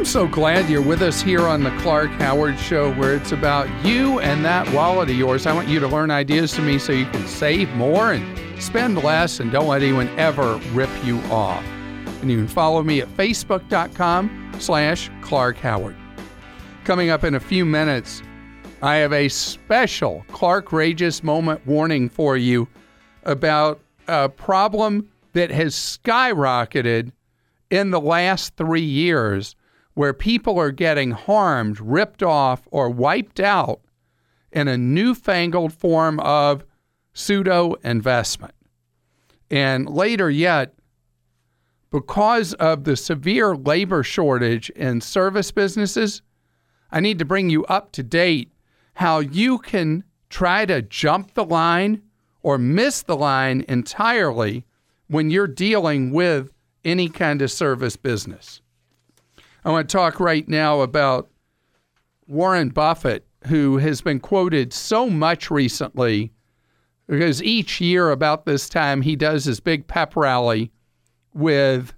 I'm so glad you're with us here on the Clark Howard Show, where it's about you and that wallet of yours. I want you to learn ideas to me so you can save more and spend less and don't let anyone ever rip you off. And you can follow me at facebook.com slash Clark Howard. Coming up in a few minutes, I have a special Clark Rageous moment warning for you about a problem that has skyrocketed in the last three years where people are getting harmed, ripped off, or wiped out in a newfangled form of pseudo investment. And later yet, because of the severe labor shortage in service businesses, I need to bring you up to date how you can try to jump the line or miss the line entirely when you're dealing with any kind of service business. I want to talk right now about Warren Buffett, who has been quoted so much recently because each year about this time he does his big pep rally with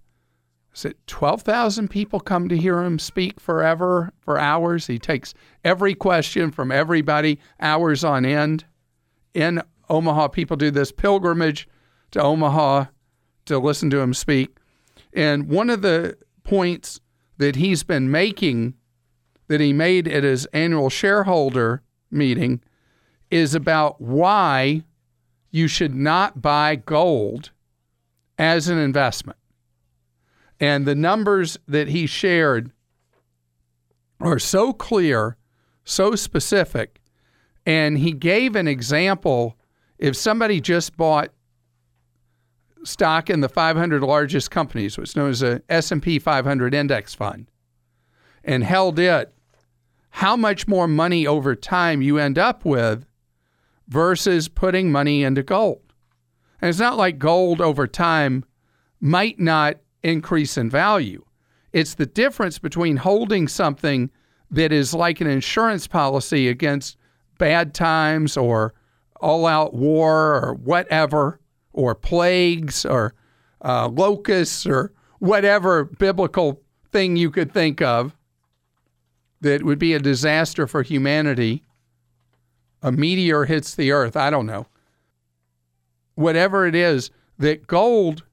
is it 12,000 people come to hear him speak forever for hours? He takes every question from everybody hours on end. In Omaha people do this pilgrimage to Omaha to listen to him speak. And one of the points that he's been making, that he made at his annual shareholder meeting, is about why you should not buy gold as an investment. And the numbers that he shared are so clear, so specific. And he gave an example if somebody just bought stock in the 500 largest companies, is known as a S&P 500 index fund, and held it, how much more money over time you end up with versus putting money into gold. And it's not like gold over time might not increase in value. It's the difference between holding something that is like an insurance policy against bad times or all out war or whatever or plagues or uh, locusts or whatever biblical thing you could think of that would be a disaster for humanity. A meteor hits the earth. I don't know. Whatever it is, that gold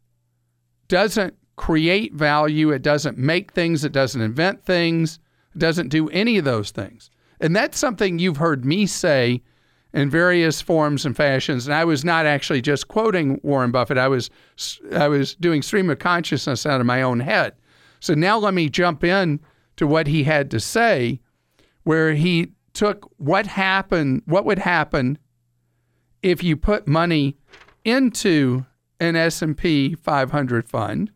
doesn't create value, it doesn't make things, it doesn't invent things, it doesn't do any of those things. And that's something you've heard me say in various forms and fashions. And I was not actually just quoting Warren Buffett. I was I was doing stream of consciousness out of my own head. So now let me jump in to what he had to say, where he took what happened, what would happen if you put money into an S&P 500 fund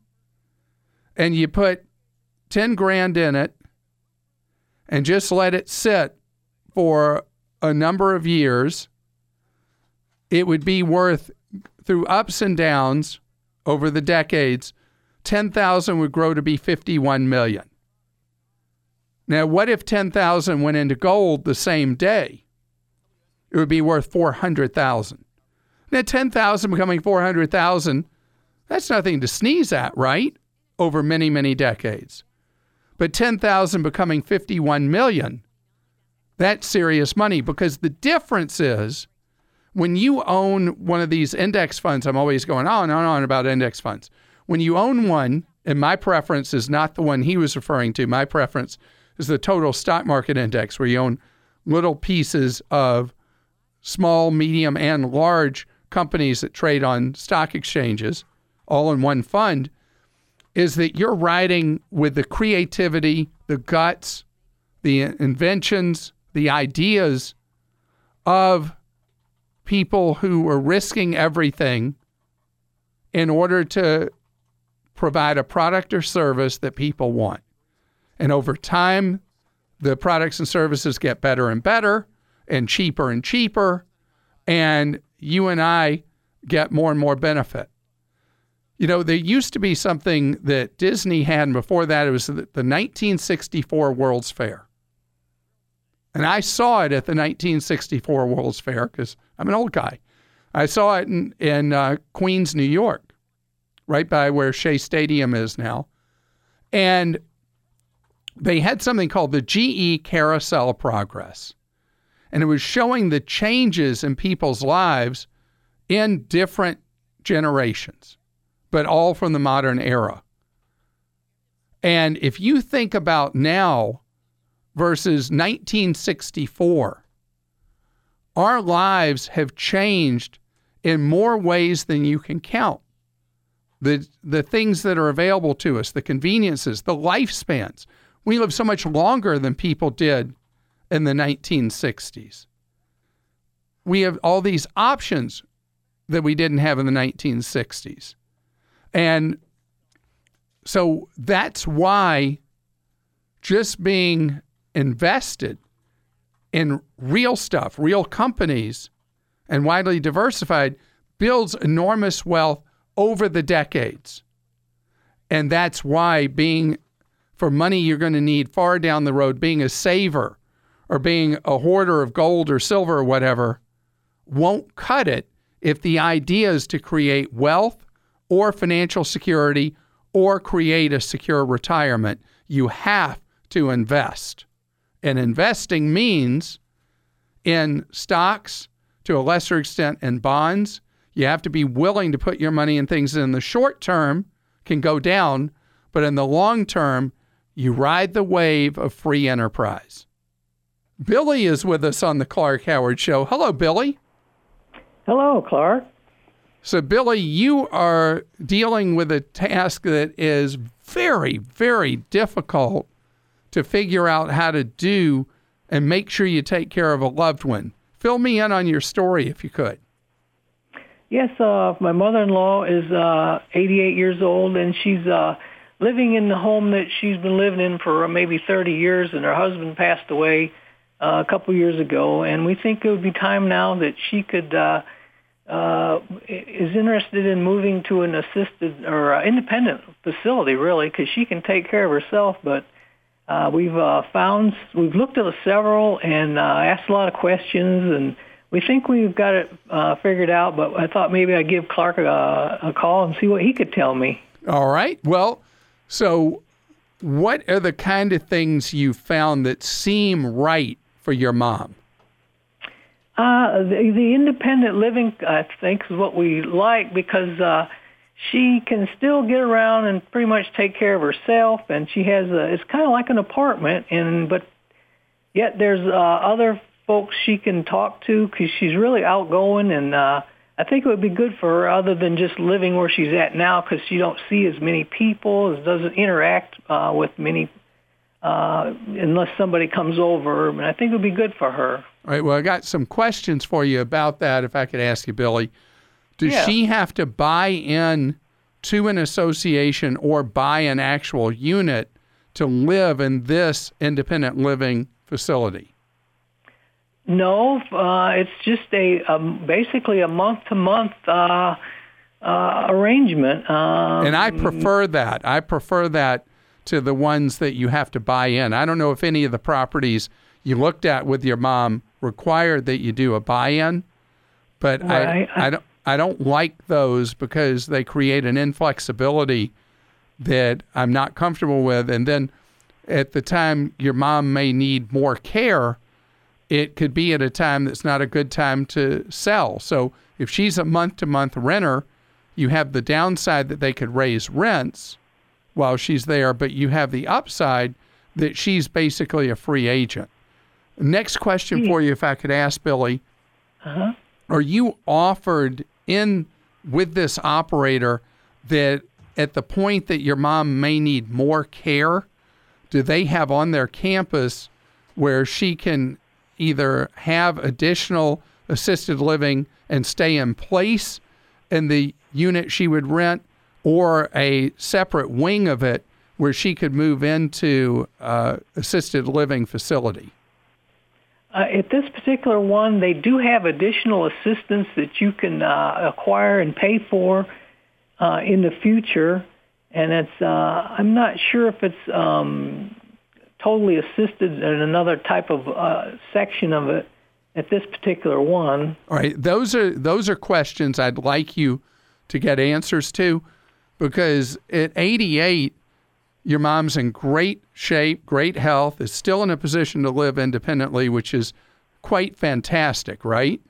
and you put 10 grand in it and just let it sit for a number of years, it would be worth through ups and downs over the decades, 10,000 would grow to be 51 million. Now, what if 10,000 went into gold the same day? It would be worth 400,000. Now, 10,000 becoming 400,000, that's nothing to sneeze at, right? Over many, many decades. But 10,000 becoming 51 million, that's serious money because the difference is when you own one of these index funds, I'm always going on and on about index funds. When you own one, and my preference is not the one he was referring to, my preference is the total stock market index, where you own little pieces of small, medium, and large companies that trade on stock exchanges all in one fund, is that you're riding with the creativity, the guts, the inventions, the ideas of people who were risking everything in order to provide a product or service that people want. And over time, the products and services get better and better and cheaper and cheaper. And you and I get more and more benefit. You know, there used to be something that Disney had, and before that, it was the 1964 World's Fair. And I saw it at the 1964 World's Fair because I'm an old guy. I saw it in, in uh, Queens, New York, right by where Shea Stadium is now. And they had something called the GE Carousel Progress. And it was showing the changes in people's lives in different generations, but all from the modern era. And if you think about now versus 1964, our lives have changed in more ways than you can count. The, the things that are available to us, the conveniences, the lifespans. We live so much longer than people did in the 1960s. We have all these options that we didn't have in the 1960s. And so that's why just being invested in real stuff, real companies, and widely diversified builds enormous wealth over the decades. And that's why being for money you're going to need far down the road, being a saver or being a hoarder of gold or silver or whatever won't cut it if the idea is to create wealth or financial security or create a secure retirement. You have to invest. And investing means in stocks, to a lesser extent in bonds. You have to be willing to put your money in things that in the short term can go down, but in the long term, you ride the wave of free enterprise. Billy is with us on the Clark Howard Show. Hello, Billy. Hello, Clark. So, Billy, you are dealing with a task that is very, very difficult to figure out how to do and make sure you take care of a loved one. Fill me in on your story if you could. Yes, uh, my mother-in-law is uh, 88 years old, and she's uh, living in the home that she's been living in for maybe 30 years, and her husband passed away uh, a couple years ago, and we think it would be time now that she could uh, uh, is interested in moving to an assisted or uh, independent facility, really, because she can take care of herself. But uh, we've uh, found we've looked at several and uh, asked a lot of questions, and we think we've got it uh, figured out. But I thought maybe I'd give Clark a, a call and see what he could tell me. All right. Well, so what are the kind of things you found that seem right for your mom? Uh, the, the independent living, I think, is what we like because uh, she can still get around and pretty much take care of herself, and she has a. It's kind of like an apartment, and but yet there's uh, other folks she can talk to because she's really outgoing, and uh, I think it would be good for her, other than just living where she's at now, because she don't see as many people, doesn't interact uh, with many uh, unless somebody comes over, and I think it would be good for her. All right. Well, I got some questions for you about that. If I could ask you, Billy, does yeah. she have to buy in to an association or buy an actual unit to live in this independent living facility? No, uh, it's just a, a, basically a month to month arrangement. Um, and I prefer that. I prefer that to the ones that you have to buy in. I don't know if any of the properties you looked at with your mom required that you do a buy-in, but right. I, I don't I don't like those because they create an inflexibility that I'm not comfortable with. And then at the time your mom may need more care, it could be at a time that's not a good time to sell. So if she's a month to month renter, you have the downside that they could raise rents while she's there, but you have the upside that she's basically a free agent. Next question for you, if I could ask Billy. Uh-huh. Are you offered in with this operator that at the point that your mom may need more care, do they have on their campus where she can either have additional assisted living and stay in place in the unit she would rent or a separate wing of it where she could move into uh, assisted living facility? Uh, at this particular one, they do have additional assistance that you can uh, acquire and pay for uh, in the future, and it's uh, I'm not sure if it's um, totally assisted in another type of uh, section of it at this particular one. All right, those are those are questions I'd like you to get answers to, because at 88 your mom's in great shape, great health, is still in a position to live independently, which is quite fantastic, right?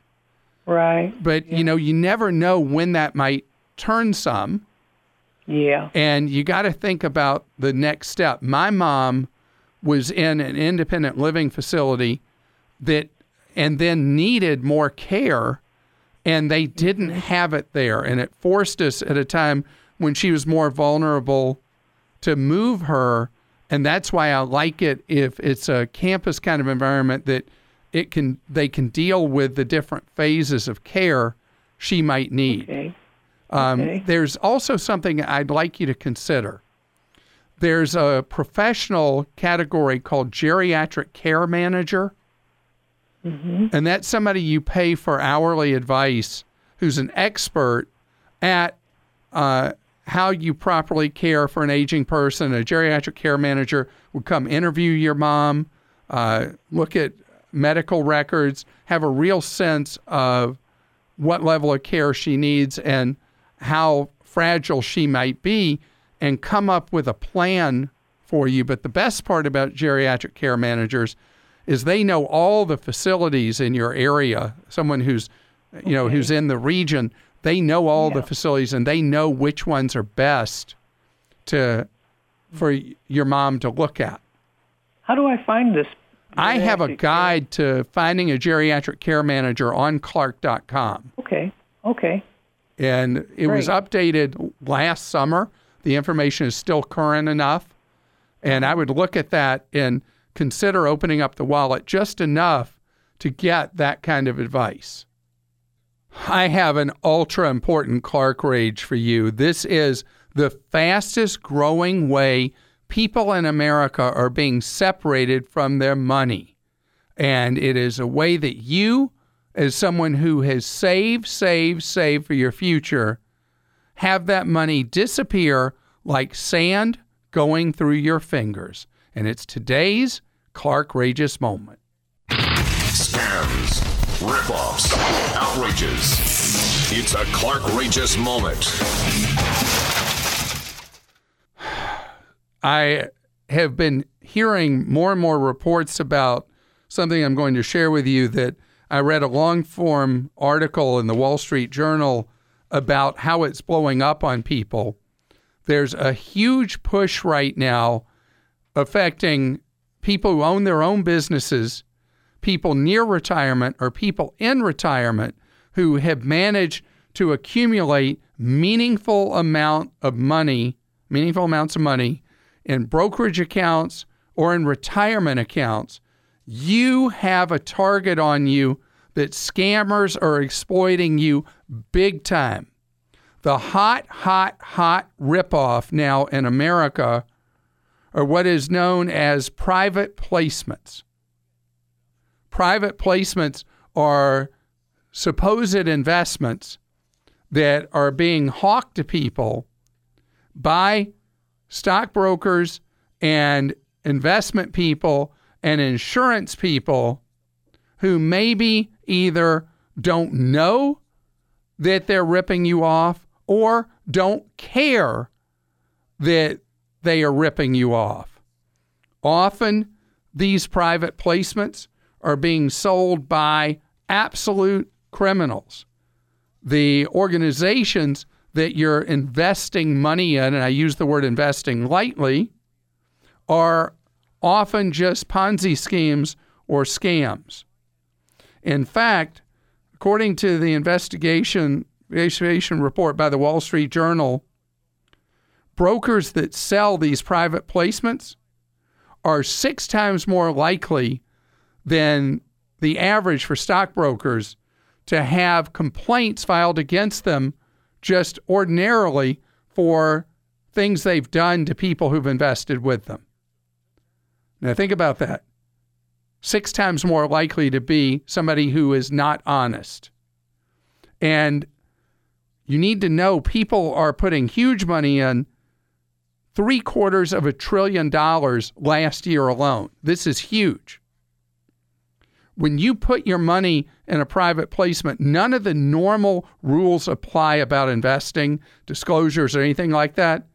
Right. But yeah. you know, you never know when that might turn some. Yeah. And you got to think about the next step. My mom was in an independent living facility that and then needed more care and they didn't mm-hmm. have it there and it forced us at a time when she was more vulnerable to move her. And that's why I like it if it's a campus kind of environment that it can they can deal with the different phases of care she might need. Okay. Um, okay. There's also something I'd like you to consider. There's a professional category called geriatric care manager. Mm-hmm. And that's somebody you pay for hourly advice who's an expert at uh, how you properly care for an aging person. A geriatric care manager would come interview your mom, uh, look at medical records, have a real sense of what level of care she needs and how fragile she might be, and come up with a plan for you. But the best part about geriatric care managers is they know all the facilities in your area. Someone who's you know who's in the region they know all yeah. the facilities and they know which ones are best to for your mom to look at. How do I find this? I have a guide to finding a geriatric care manager on clark.com. Okay. Okay. And it Great. was updated last summer. The information is still current enough. And I would look at that and consider opening up the wallet just enough to get that kind of advice. I have an ultra important Clark Rage for you. This is the fastest growing way people in America are being separated from their money. And it is a way that you, as someone who has saved, saved, saved for your future, have that money disappear like sand going through your fingers. And it's today's Clark Rageous moment. Ripoffs, outrages. It's a Clark Rageous moment. I have been hearing more and more reports about something I'm going to share with you that I read a long form article in the Wall Street Journal about how it's blowing up on people. There's a huge push right now affecting people who own their own businesses people near retirement or people in retirement who have managed to accumulate meaningful amount of money, meaningful amounts of money in brokerage accounts or in retirement accounts, you have a target on you that scammers are exploiting you big time. The hot, hot, hot ripoff now in America are what is known as private placements private placements are supposed investments that are being hawked to people by stockbrokers and investment people and insurance people who maybe either don't know that they're ripping you off or don't care that they are ripping you off. Often, these private placements are being sold by absolute criminals. The organizations that you're investing money in, and I use the word investing lightly, are often just Ponzi schemes or scams. In fact, according to the investigation, investigation report by the Wall Street Journal, brokers that sell these private placements are six times more likely than the average for stockbrokers to have complaints filed against them just ordinarily for things they've done to people who've invested with them. Now, think about that. Six times more likely to be somebody who is not honest. And you need to know people are putting huge money in three quarters of a trillion dollars last year alone. This is huge. When you put your money in a private placement, none of the normal rules apply about investing, disclosures, or anything like that.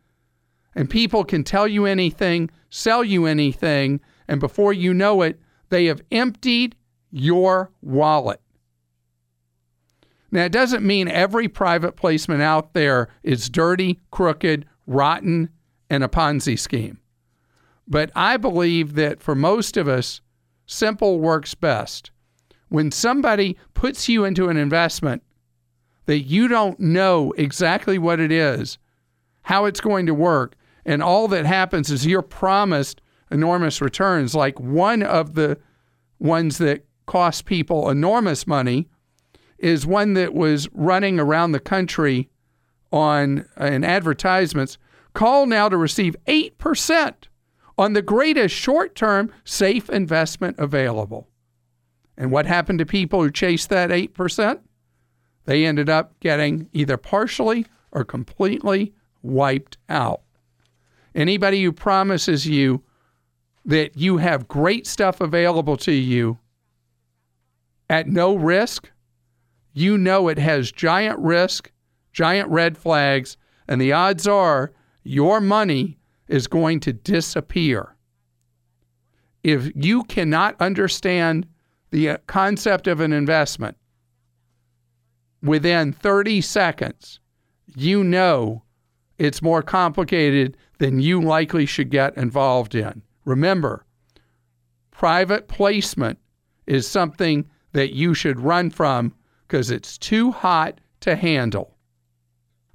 And people can tell you anything, sell you anything, and before you know it, they have emptied your wallet. Now, it doesn't mean every private placement out there is dirty, crooked, rotten, and a Ponzi scheme. But I believe that for most of us, simple works best. When somebody puts you into an investment that you don't know exactly what it is, how it's going to work, and all that happens is you're promised enormous returns, like one of the ones that cost people enormous money is one that was running around the country on in advertisements Call now to receive 8% on the greatest short term safe investment available. And what happened to people who chased that 8%? They ended up getting either partially or completely wiped out. Anybody who promises you that you have great stuff available to you at no risk, you know it has giant risk, giant red flags, and the odds are your money is going to disappear. If you cannot understand the uh, concept of an investment within 30 seconds, you know it's more complicated than you likely should get involved in. Remember, private placement is something that you should run from because it's too hot to handle.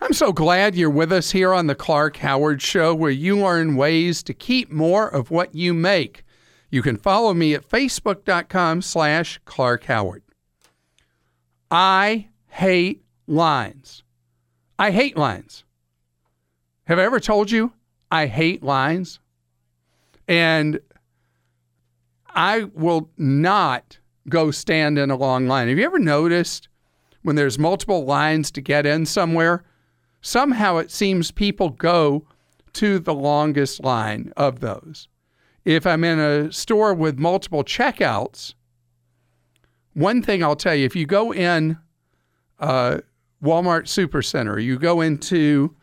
I'm so glad you're with us here on the Clark Howard Show, where you learn ways to keep more of what you make. You can follow me at facebook.com slash Clark Howard. I hate lines. I hate lines. Have I ever told you I hate lines? And I will not go stand in a long line. Have you ever noticed when there's multiple lines to get in somewhere? Somehow it seems people go to the longest line of those. If I'm in a store with multiple checkouts, one thing I'll tell you if you go in uh, Walmart Supercenter, you go into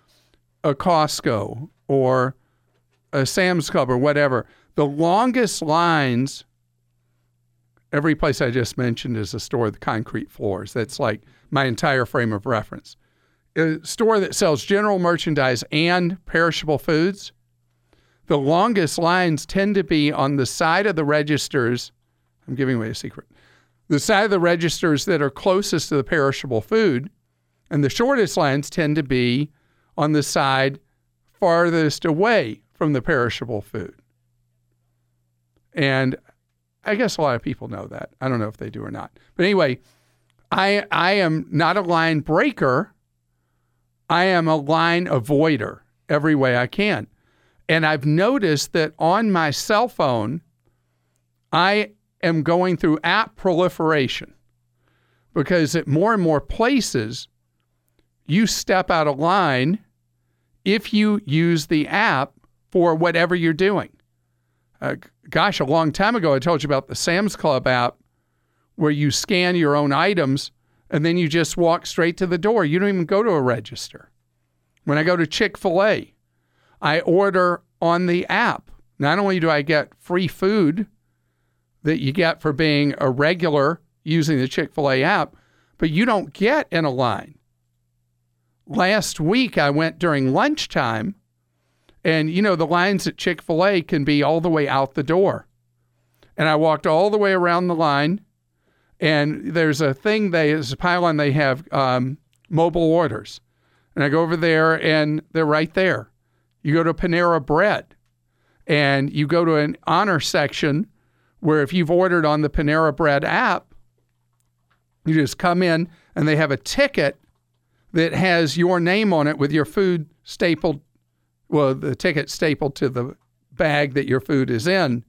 a Costco or a Sam's Club or whatever, the longest lines, every place I just mentioned is a store with concrete floors. That's like my entire frame of reference a store that sells general merchandise and perishable foods, the longest lines tend to be on the side of the registers. I'm giving away a secret. The side of the registers that are closest to the perishable food, and the shortest lines tend to be on the side farthest away from the perishable food. And I guess a lot of people know that. I don't know if they do or not. But anyway, I I am not a line breaker. I am a line avoider every way I can. And I've noticed that on my cell phone, I am going through app proliferation because at more and more places, you step out of line if you use the app for whatever you're doing. Uh, gosh, a long time ago, I told you about the Sam's Club app where you scan your own items and then you just walk straight to the door. You don't even go to a register. When I go to Chick fil A, I order on the app. Not only do I get free food that you get for being a regular using the Chick fil A app, but you don't get in a line. Last week, I went during lunchtime, and you know, the lines at Chick fil A can be all the way out the door. And I walked all the way around the line and there's a thing they there's a pylon they have um, mobile orders, and I go over there and they're right there. You go to Panera Bread, and you go to an honor section where if you've ordered on the Panera Bread app, you just come in and they have a ticket that has your name on it with your food stapled, well, the ticket stapled to the bag that your food is in.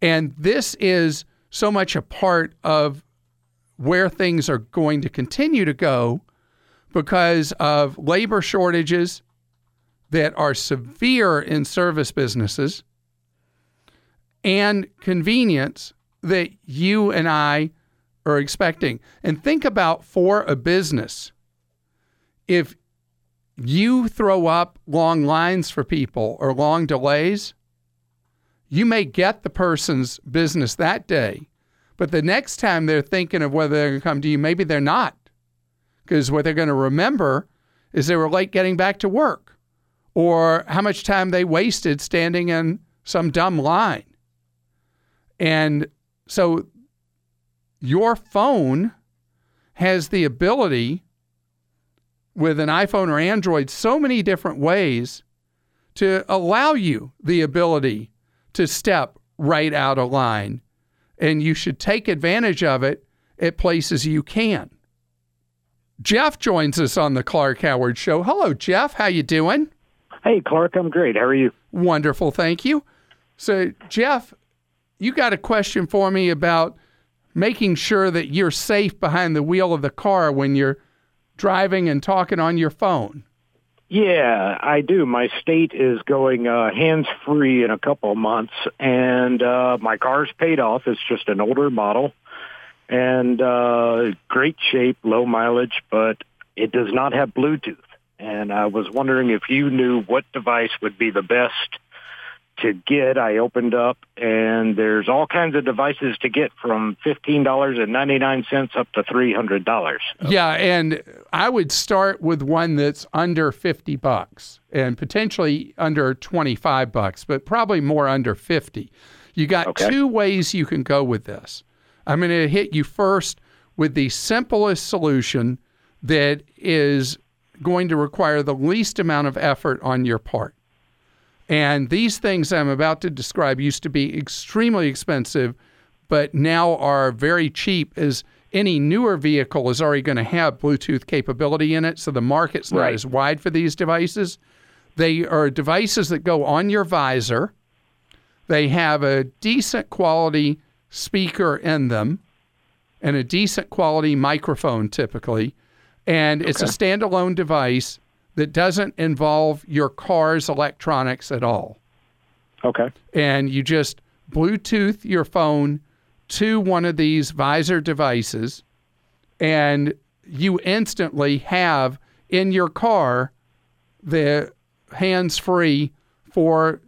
And this is so much a part of where things are going to continue to go because of labor shortages that are severe in service businesses and convenience that you and I are expecting. And think about for a business, if you throw up long lines for people or long delays, you may get the person's business that day, but the next time they're thinking of whether they're going to come to you, maybe they're not. Because what they're going to remember is they were late getting back to work or how much time they wasted standing in some dumb line. And so your phone has the ability with an iPhone or Android so many different ways to allow you the ability to step right out of line. And you should take advantage of it at places you can. Jeff joins us on the Clark Howard Show. Hello, Jeff. How you doing? Hey, Clark. I'm great. How are you? Wonderful. Thank you. So, Jeff, you got a question for me about making sure that you're safe behind the wheel of the car when you're driving and talking on your phone. Yeah, I do. My state is going uh, hands free in a couple of months, and uh, my car's paid off. It's just an older model, and uh, great shape, low mileage, but it does not have Bluetooth. And I was wondering if you knew what device would be the best to get. I opened up, and there's all kinds of devices to get from fifteen dollars and ninety nine cents up to three hundred dollars. Yeah, and I would start with one that's under fifty bucks, and potentially under twenty five bucks, but probably more under fifty. You got Okay. two ways you can go with this. I'm going to hit you first with the simplest solution that is going to require the least amount of effort on your part. And these things I'm about to describe used to be extremely expensive, but now are very cheap as any newer vehicle is already going to have Bluetooth capability in it. So the market's not Right. as wide for these devices. They are devices that go on your visor. They have a decent quality speaker in them and a decent quality microphone typically. And it's a standalone device that doesn't involve your car's electronics at all. Okay. And you just Bluetooth your phone to one of these visor devices, and you instantly have in your car the hands free for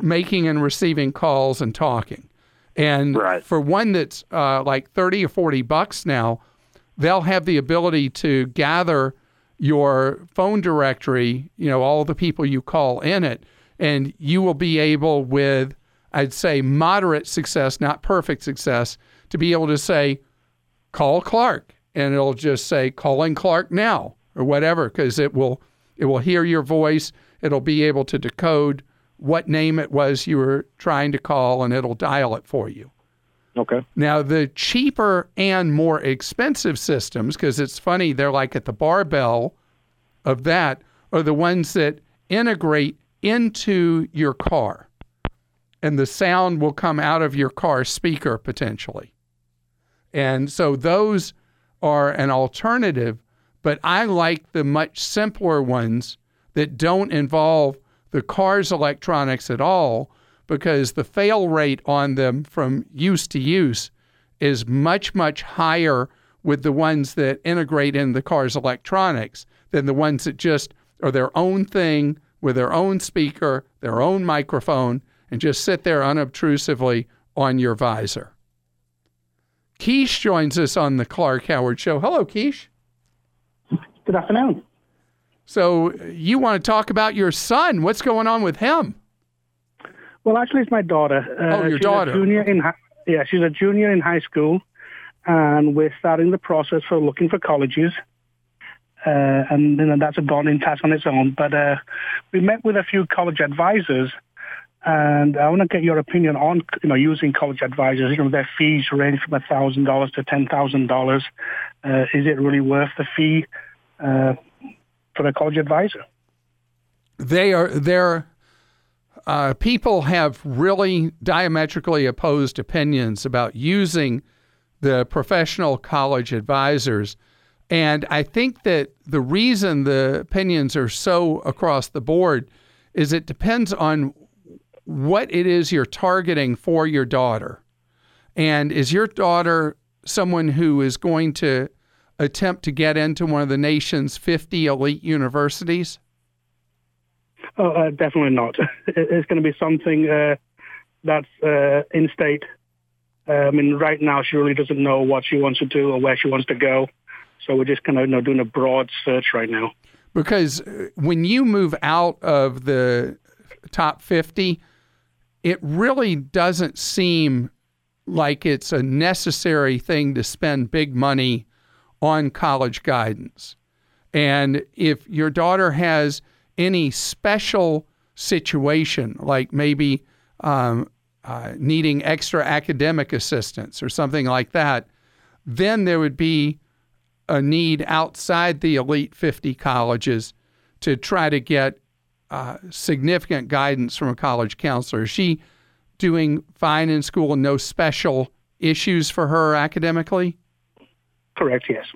making and receiving calls and talking. And Right. for one that's uh, like 30 or 40 bucks now, they'll have the ability to gather your phone directory, you know, all the people you call in it, and you will be able, with, I'd say, moderate success, not perfect success, to be able to say, call Clark, and it'll just say, calling Clark now, or whatever, because it will, it will hear your voice. It'll be able to decode what name it was you were trying to call, and it'll dial it for you. Okay. Now, the cheaper and more expensive systems, because it's funny, they're like at the barbell of that, are the ones that integrate into your car. And the sound will come out of your car speaker potentially. And so those are an alternative, but I like the much simpler ones that don't involve the car's electronics at all because the fail rate on them from use to use is much, much higher with the ones that integrate in the car's electronics than the ones that just are their own thing with their own speaker, their own microphone, and just sit there unobtrusively on your visor. Keish joins us on the Clark Howard Show. Hello, Keish. Good afternoon. So uh, you want to talk about your son? What's going on with him? Well, actually, it's my daughter. Uh, Oh, your she's daughter. A junior in yeah, she's a junior in high school, and we're starting the process for looking for colleges. Uh, and you know, that's a daunting task on its own. But uh, we met with a few college advisors, and I want to get your opinion on you know using college advisors. You know, their fees range from thousand dollars to ten thousand dollars. Uh, Is it really worth the fee? uh, for a college advisor. They are they're uh, people have really diametrically opposed opinions about using the professional college advisors. And I think that the reason the opinions are so across the board is it depends on what it is you're targeting for your daughter. And is your daughter someone who is going to attempt to get into one of the nation's 50 elite universities? Oh, uh, definitely not. It's going to be something uh, that's uh, in state. I mean, right now she really doesn't know what she wants to do or where she wants to go. So we're just kind of you know, doing a broad search right now. Because uh, when you move out of the top 50, it really doesn't seem like it's a necessary thing to spend big money on college guidance. And if your daughter has any special situation, like maybe um, uh, needing extra academic assistance or something like that, then there would be a need outside the elite 50 colleges to try to get uh, significant guidance from a college counselor. Is she doing fine in school and no special issues for her academically? Correct, yes.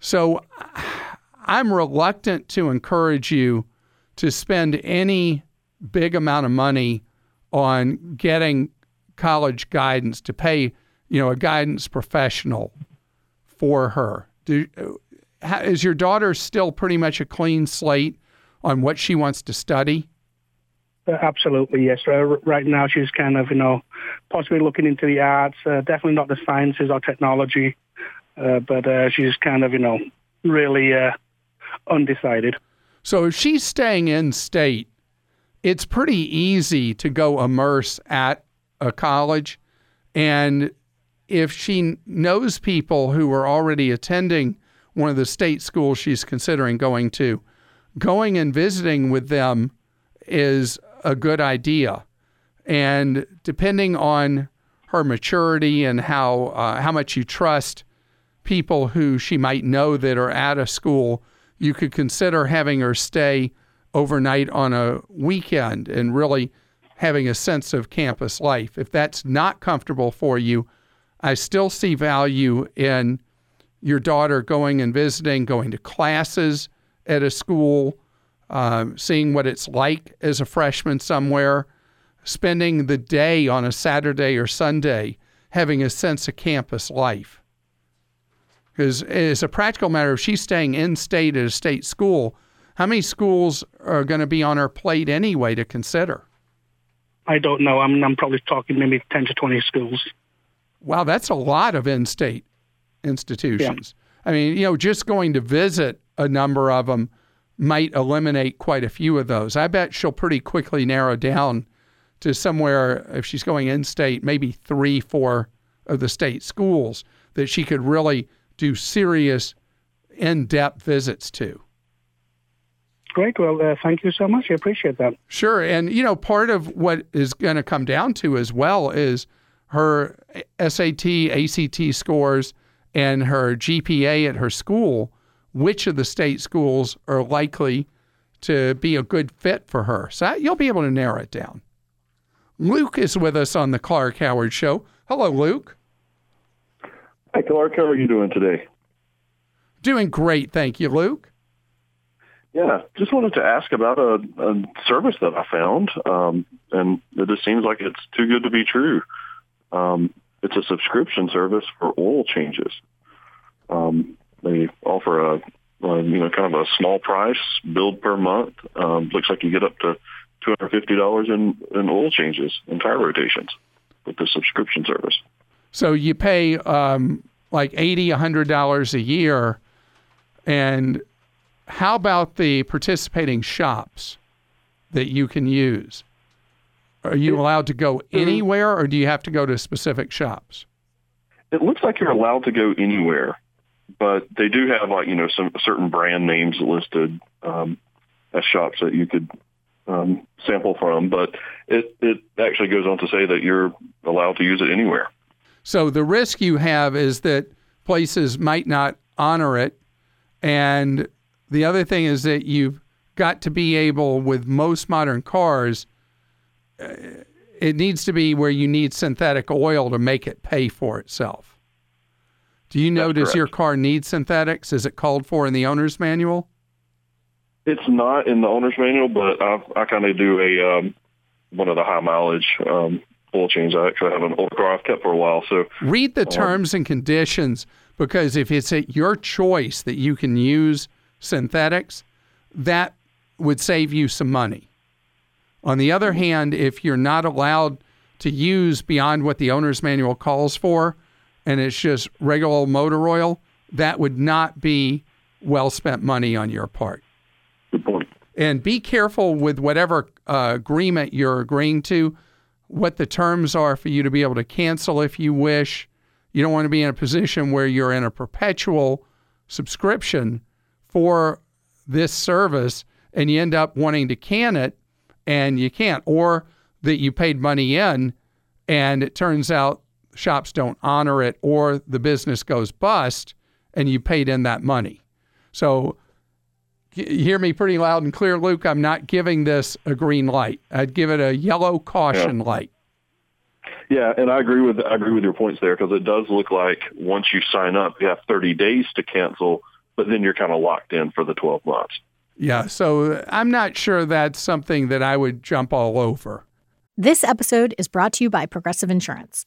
So I'm reluctant to encourage you to spend any big amount of money on getting college guidance to pay, you know, a guidance professional for her. Do, is your daughter still pretty much a clean slate on what she wants to study? Uh, absolutely, yes. Uh, right now, she's kind of, you know, possibly looking into the arts, uh, definitely not the sciences or technology, uh, but uh, she's kind of, you know, really uh, undecided. So if she's staying in state, it's pretty easy to go immerse at a college. And if she knows people who are already attending one of the state schools she's considering going to, going and visiting with them is a good idea. And depending on her maturity and how uh, how much you trust people who she might know that are at a school, you could consider having her stay overnight on a weekend and really having a sense of campus life. If that's not comfortable for you, I still see value in your daughter going and visiting, going to classes at a school, uh, seeing what it's like as a freshman somewhere, spending the day on a Saturday or Sunday, having a sense of campus life. Because it's a practical matter, if she's staying in state at a state school, how many schools are going to be on her plate anyway to consider? I don't know. I'm, I'm probably talking maybe 10 to 20 schools. Wow, that's a lot of in state institutions. Yeah. I mean, you know, just going to visit a number of them might eliminate quite a few of those. I bet she'll pretty quickly narrow down to somewhere, if she's going in state, maybe three, four of the state schools that she could really do serious, in depth visits to. Great. Well, uh, thank you so much. I appreciate that. Sure. And, you know, part of what is going to come down to as well is her SAT, ACT scores, and her GPA at her school. Which of the state schools are likely to be a good fit for her? So you'll be able to narrow it down. Luke is with us on the Clark Howard Show. Hello, Luke. Hi, Clark. How are you doing today? Doing great, thank you, Luke. Yeah, just wanted to ask about a, a service that I found, um, and it just seems like it's too good to be true. Um, it's a subscription service for oil changes. Um, they offer a, a, you know kind of a small price, billed per month. Um, looks like you get up to two hundred fifty dollars in in oil changes and tire rotations with the subscription service. So you pay um, like eighty, a hundred dollars a year, and how about the participating shops that you can use? Are you allowed to go mm-hmm. anywhere, or do you have to go to specific shops? It looks like you're allowed to go anywhere, but they do have like you know some certain brand names listed um, as shops that you could um, sample from. But it it actually goes on to say that you're allowed to use it anywhere. So the risk you have is that places might not honor it And the other thing is that you've got to be able, with most modern cars, uh, it needs to be where you need synthetic oil to make it pay for itself. Do you know, does your car need synthetics? Is it called for in the owner's manual? It's not in the owner's manual, but I, I kind of do a um, one of the high mileage um, oil change. I actually have an old car I've kept for a while, so Read the terms and conditions because if it's at your choice that you can use synthetics, that would save you some money. On the other hand, if you're not allowed to use beyond what the owner's manual calls for, and it's just regular old motor oil, that would not be well spent money on your part. good point. And be careful with whatever uh, agreement you're agreeing to, what the terms are for you to be able to cancel if you wish. You don't want to be in a position where you're in a perpetual subscription for this service and you end up wanting to can it and you can't, or that you paid money in and it turns out shops don't honor it or the business goes bust and you paid in that money. So you hear me pretty loud and clear, Luke. I'm not giving this a green light. I'd give it a yellow caution light. Yeah, and I agree with I agree with your points there because it does look like once you sign up, you have 30 days to cancel, but then you're kind of locked in for the 12 months. Yeah, so uh, I'm not sure that's something that I would jump all over. This episode is brought to you by Progressive Insurance.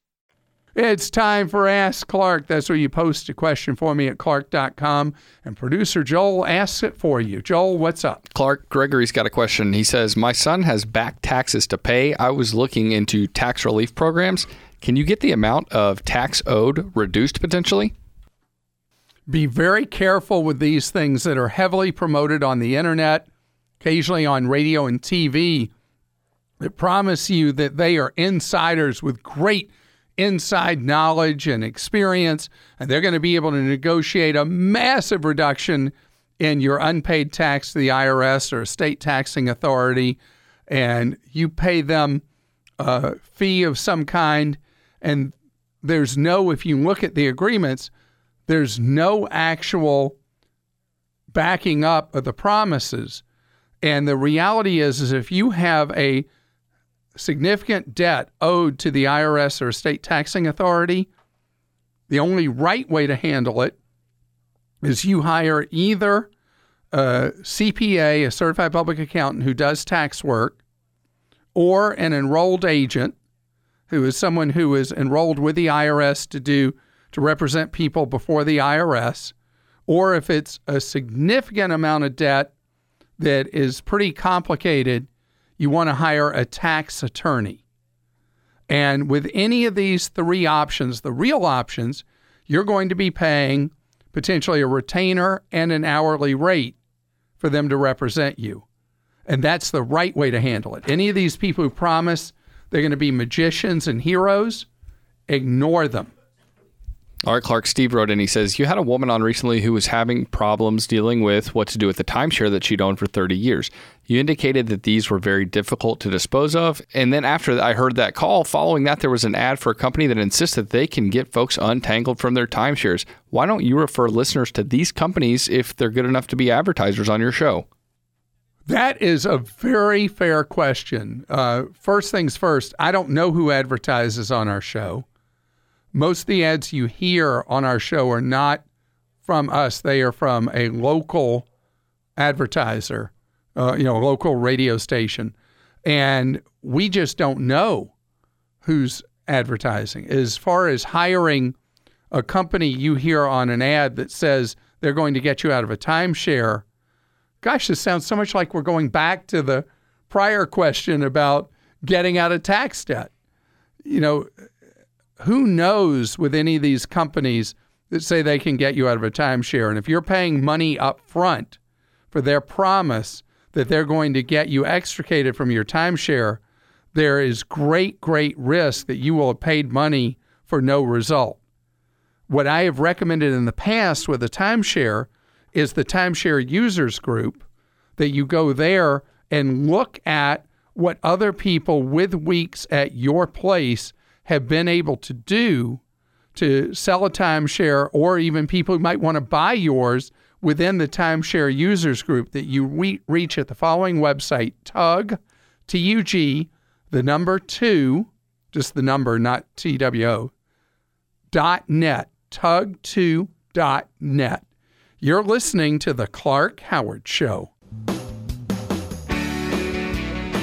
It's time for Ask Clark. That's where you post a question for me at clark.com, and producer Joel asks it for you. Joel, what's up? Clark Gregory's got a question. He says, My son has back taxes to pay. I was looking into tax relief programs. Can you get the amount of tax owed reduced potentially? Be very careful with these things that are heavily promoted on the internet, occasionally on radio and TV, that promise you that they are insiders with great inside knowledge and experience, and they're going to be able to negotiate a massive reduction in your unpaid tax to the IRS or a state taxing authority, and you pay them a fee of some kind, and there's no, if you look at the agreements, there's no actual backing up of the promises. And the reality is, is if you have a significant debt owed to the IRS or a state taxing authority, the only right way to handle it is you hire either a CPA, a certified public accountant who does tax work, or an enrolled agent who is someone who is enrolled with the IRS to do to represent people before the IRS, or if it's a significant amount of debt that is pretty complicated, you want to hire a tax attorney. And with any of these three options, the real options, you're going to be paying potentially a retainer and an hourly rate for them to represent you. And that's the right way to handle it. Any of these people who promise they're going to be magicians and heroes, ignore them. All right, Clark, Steve wrote in. He says, You had a woman on recently who was having problems dealing with what to do with the timeshare that she'd owned for 30 years. You indicated that these were very difficult to dispose of. And then after I heard that call, following that, there was an ad for a company that insists that they can get folks untangled from their timeshares. Why don't you refer listeners to these companies if they're good enough to be advertisers on your show? That is a very fair question. Uh, first things first, I don't know who advertises on our show. Most of the ads you hear on our show are not from us, they are from a local advertiser, uh, you know, local radio station. And we just don't know who's advertising. As far as hiring a company you hear on an ad that says they're going to get you out of a timeshare, gosh, this sounds so much like we're going back to the prior question about getting out of tax debt. You know, who knows with any of these companies that say they can get you out of a timeshare? And if you're paying money up front for their promise that they're going to get you extricated from your timeshare, there is great, great risk that you will have paid money for no result. What I have recommended in the past with a timeshare is the timeshare users group that you go there and look at what other people with weeks at your place have been able to do to sell a timeshare or even people who might want to buy yours within the timeshare users group that you re- reach at the following website tug t-u-g the number two just the number not t-w-o dot net tug2 dot net. You're listening to the clark howard show